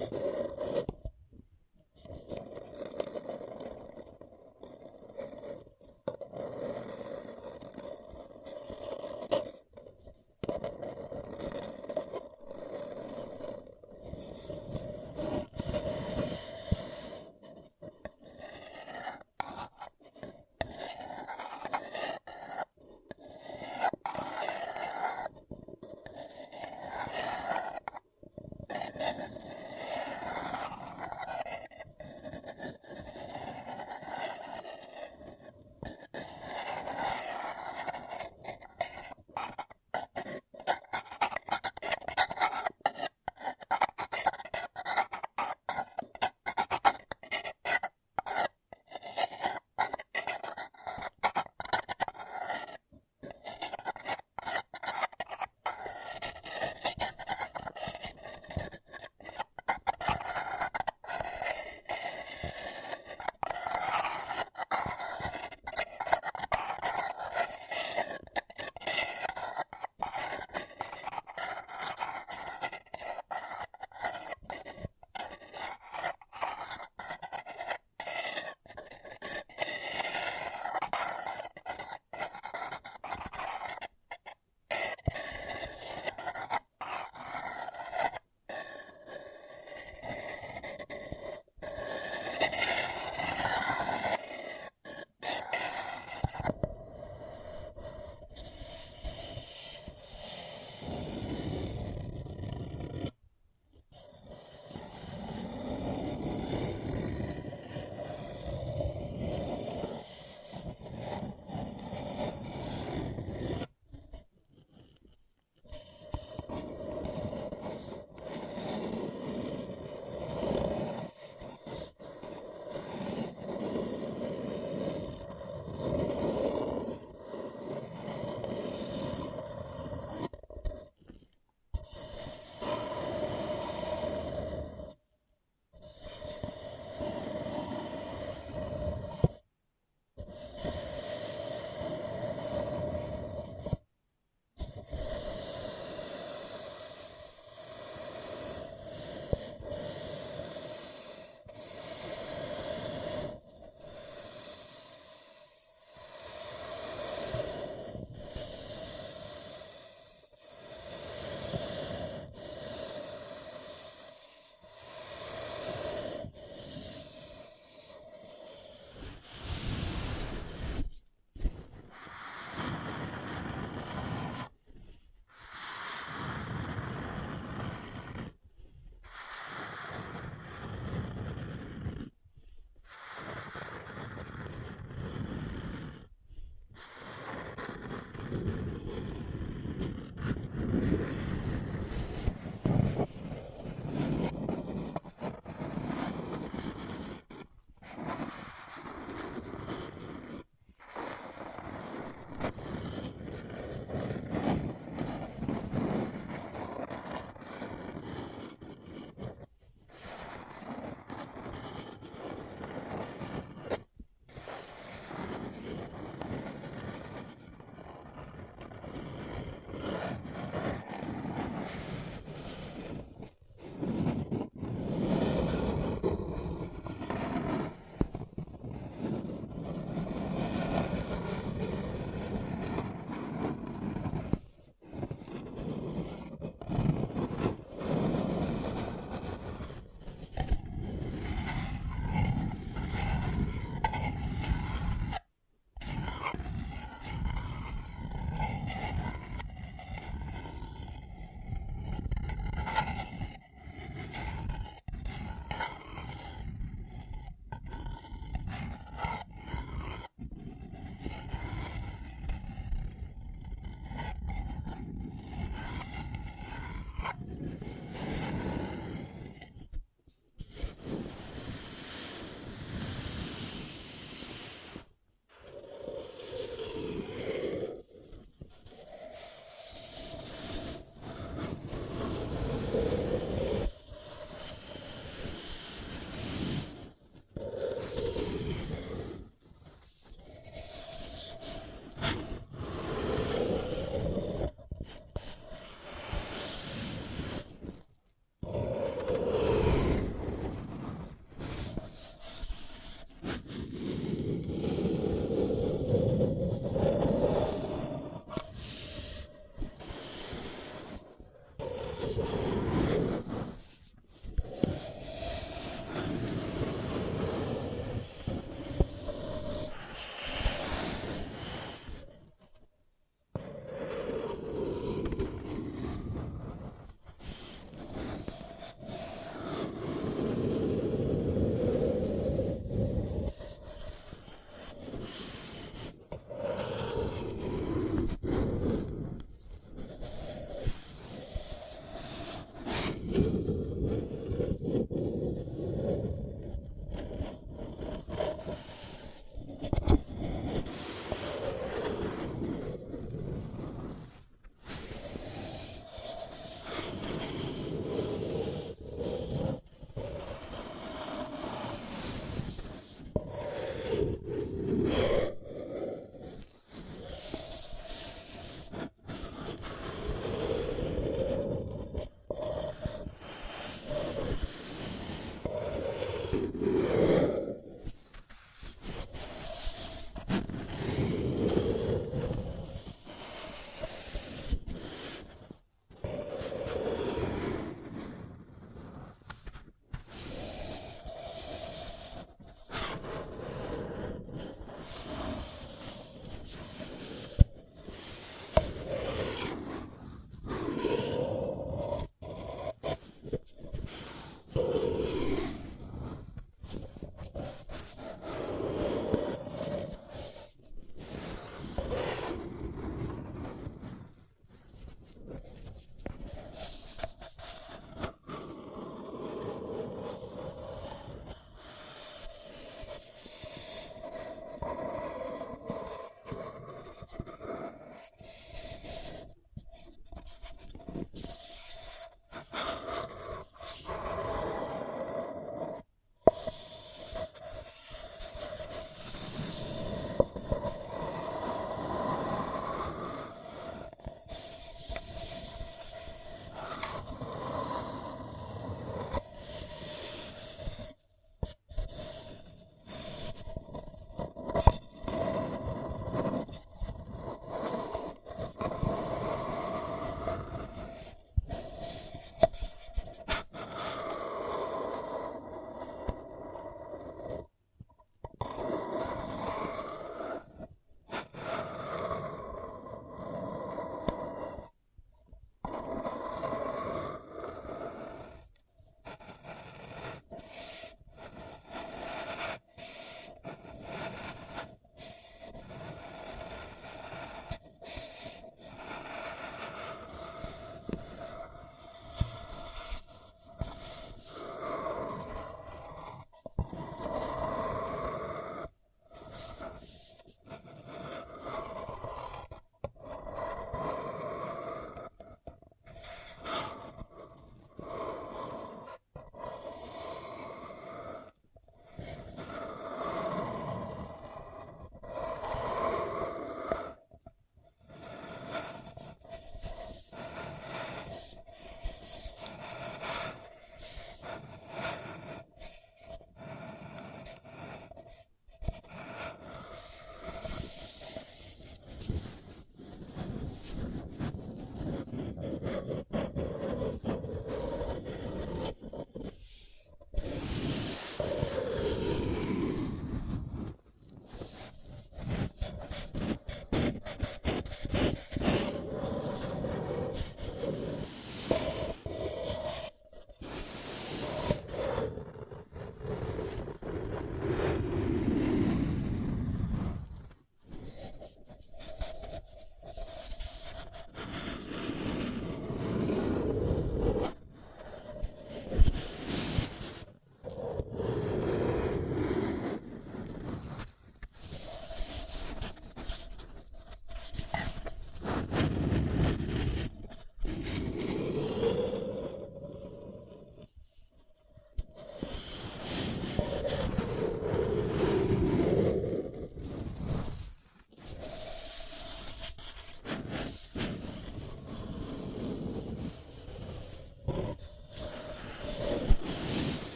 you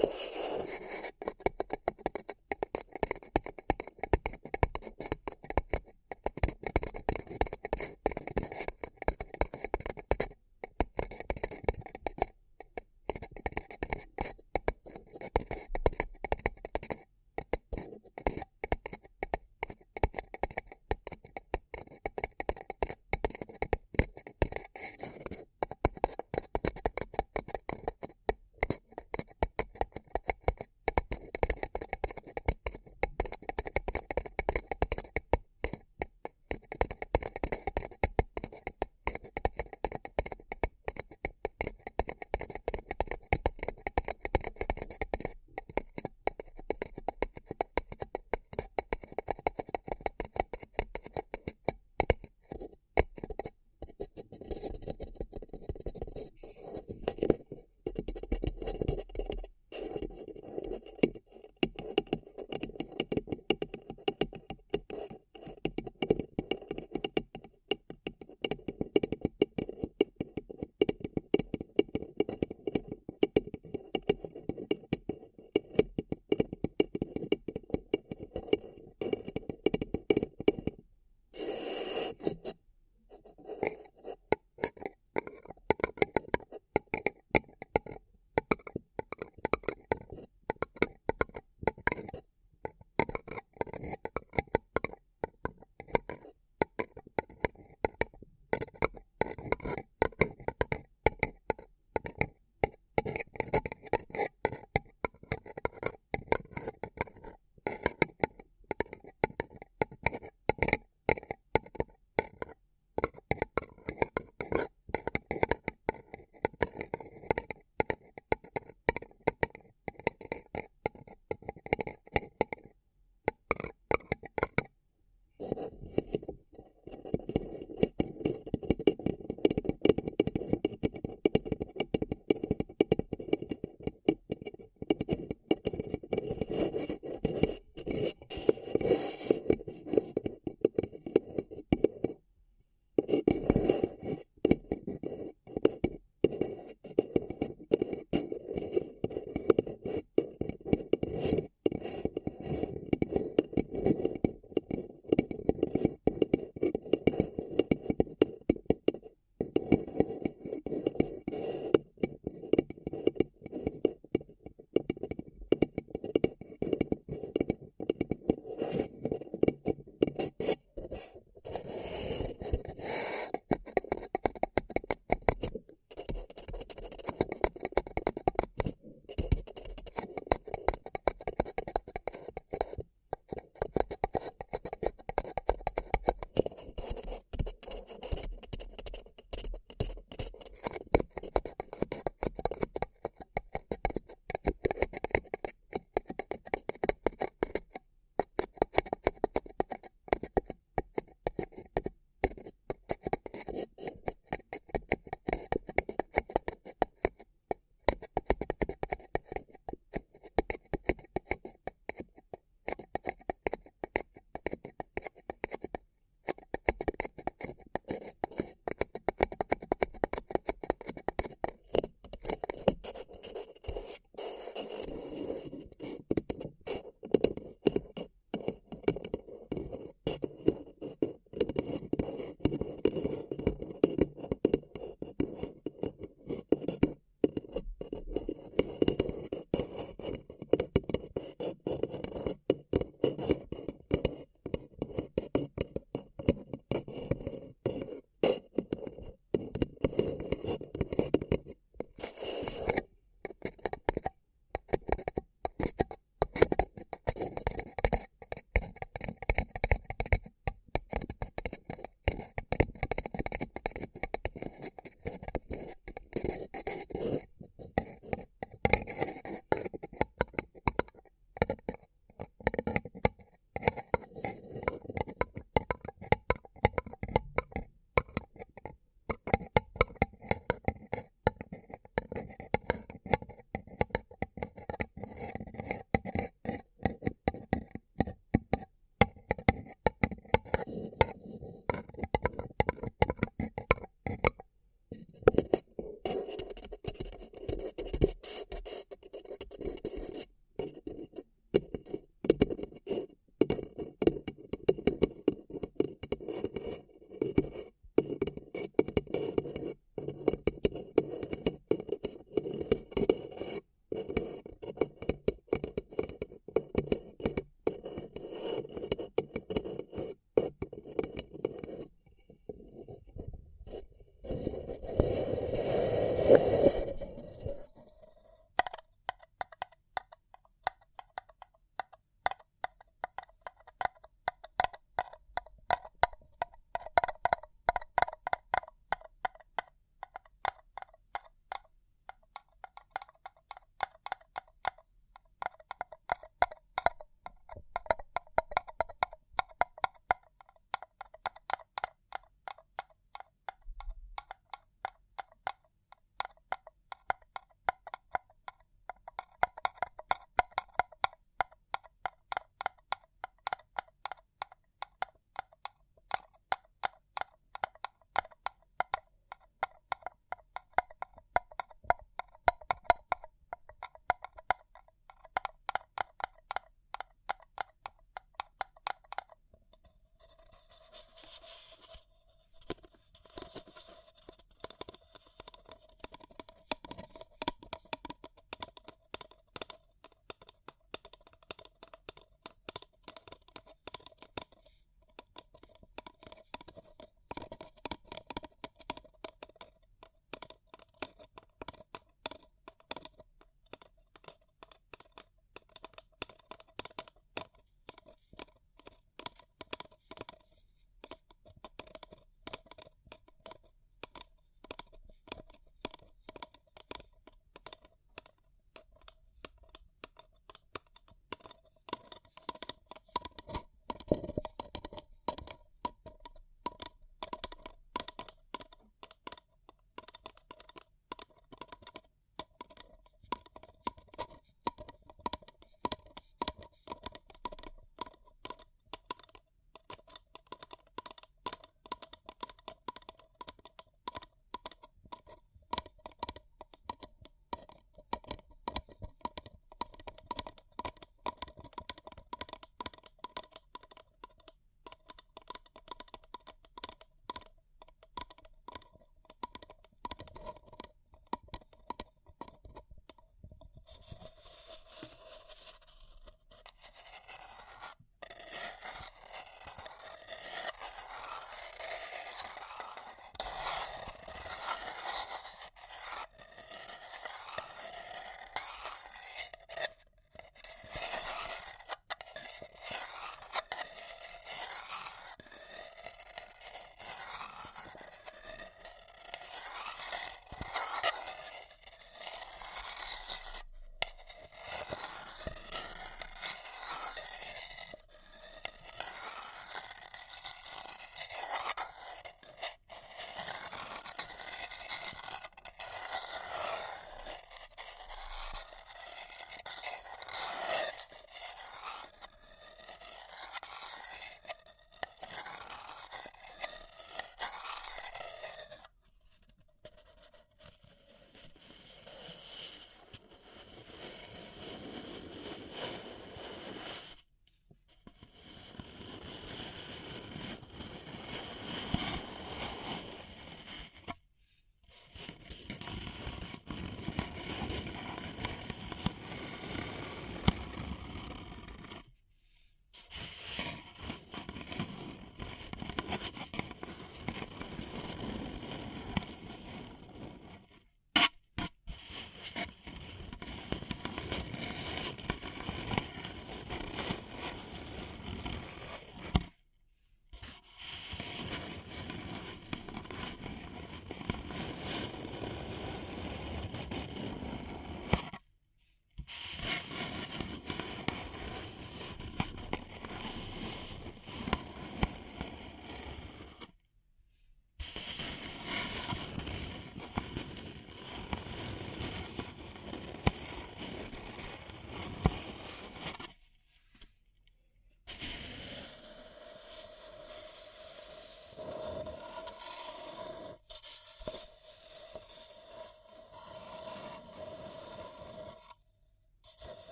Oh.